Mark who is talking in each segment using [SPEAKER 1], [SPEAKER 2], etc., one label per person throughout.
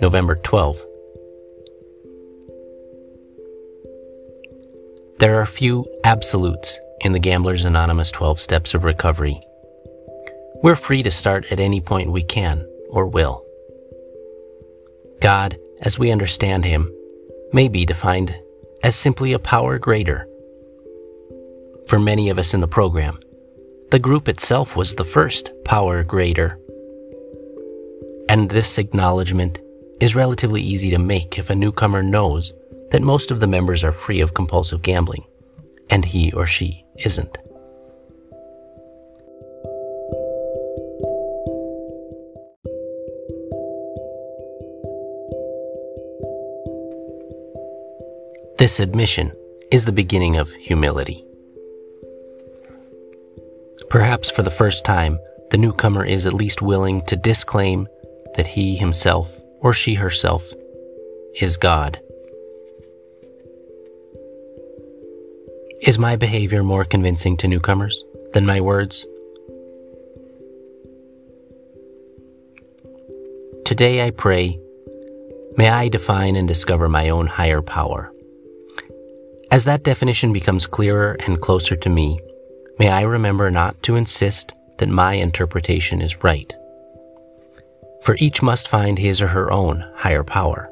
[SPEAKER 1] November 12. There are few absolutes in the Gamblers Anonymous 12 Steps of Recovery. We're free to start at any point we can or will. God, as we understand Him, may be defined as simply a power greater. For many of us in the program, the group itself was the first power greater. And this acknowledgement is relatively easy to make if a newcomer knows that most of the members are free of compulsive gambling, and he or she isn't. This admission is the beginning of humility. Perhaps for the first time, the newcomer is at least willing to disclaim that he himself or she herself is God. Is my behavior more convincing to newcomers than my words? Today I pray, may I define and discover my own higher power. As that definition becomes clearer and closer to me, may I remember not to insist that my interpretation is right. For each must find his or her own higher power.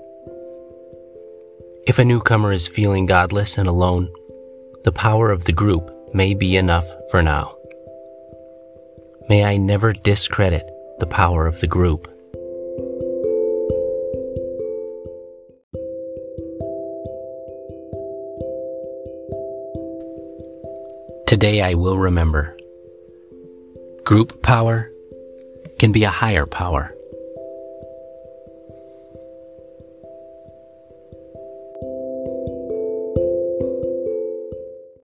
[SPEAKER 1] If a newcomer is feeling godless and alone, the power of the group may be enough for now. May I never discredit the power of the group. Today I will remember. Group power can be a higher power.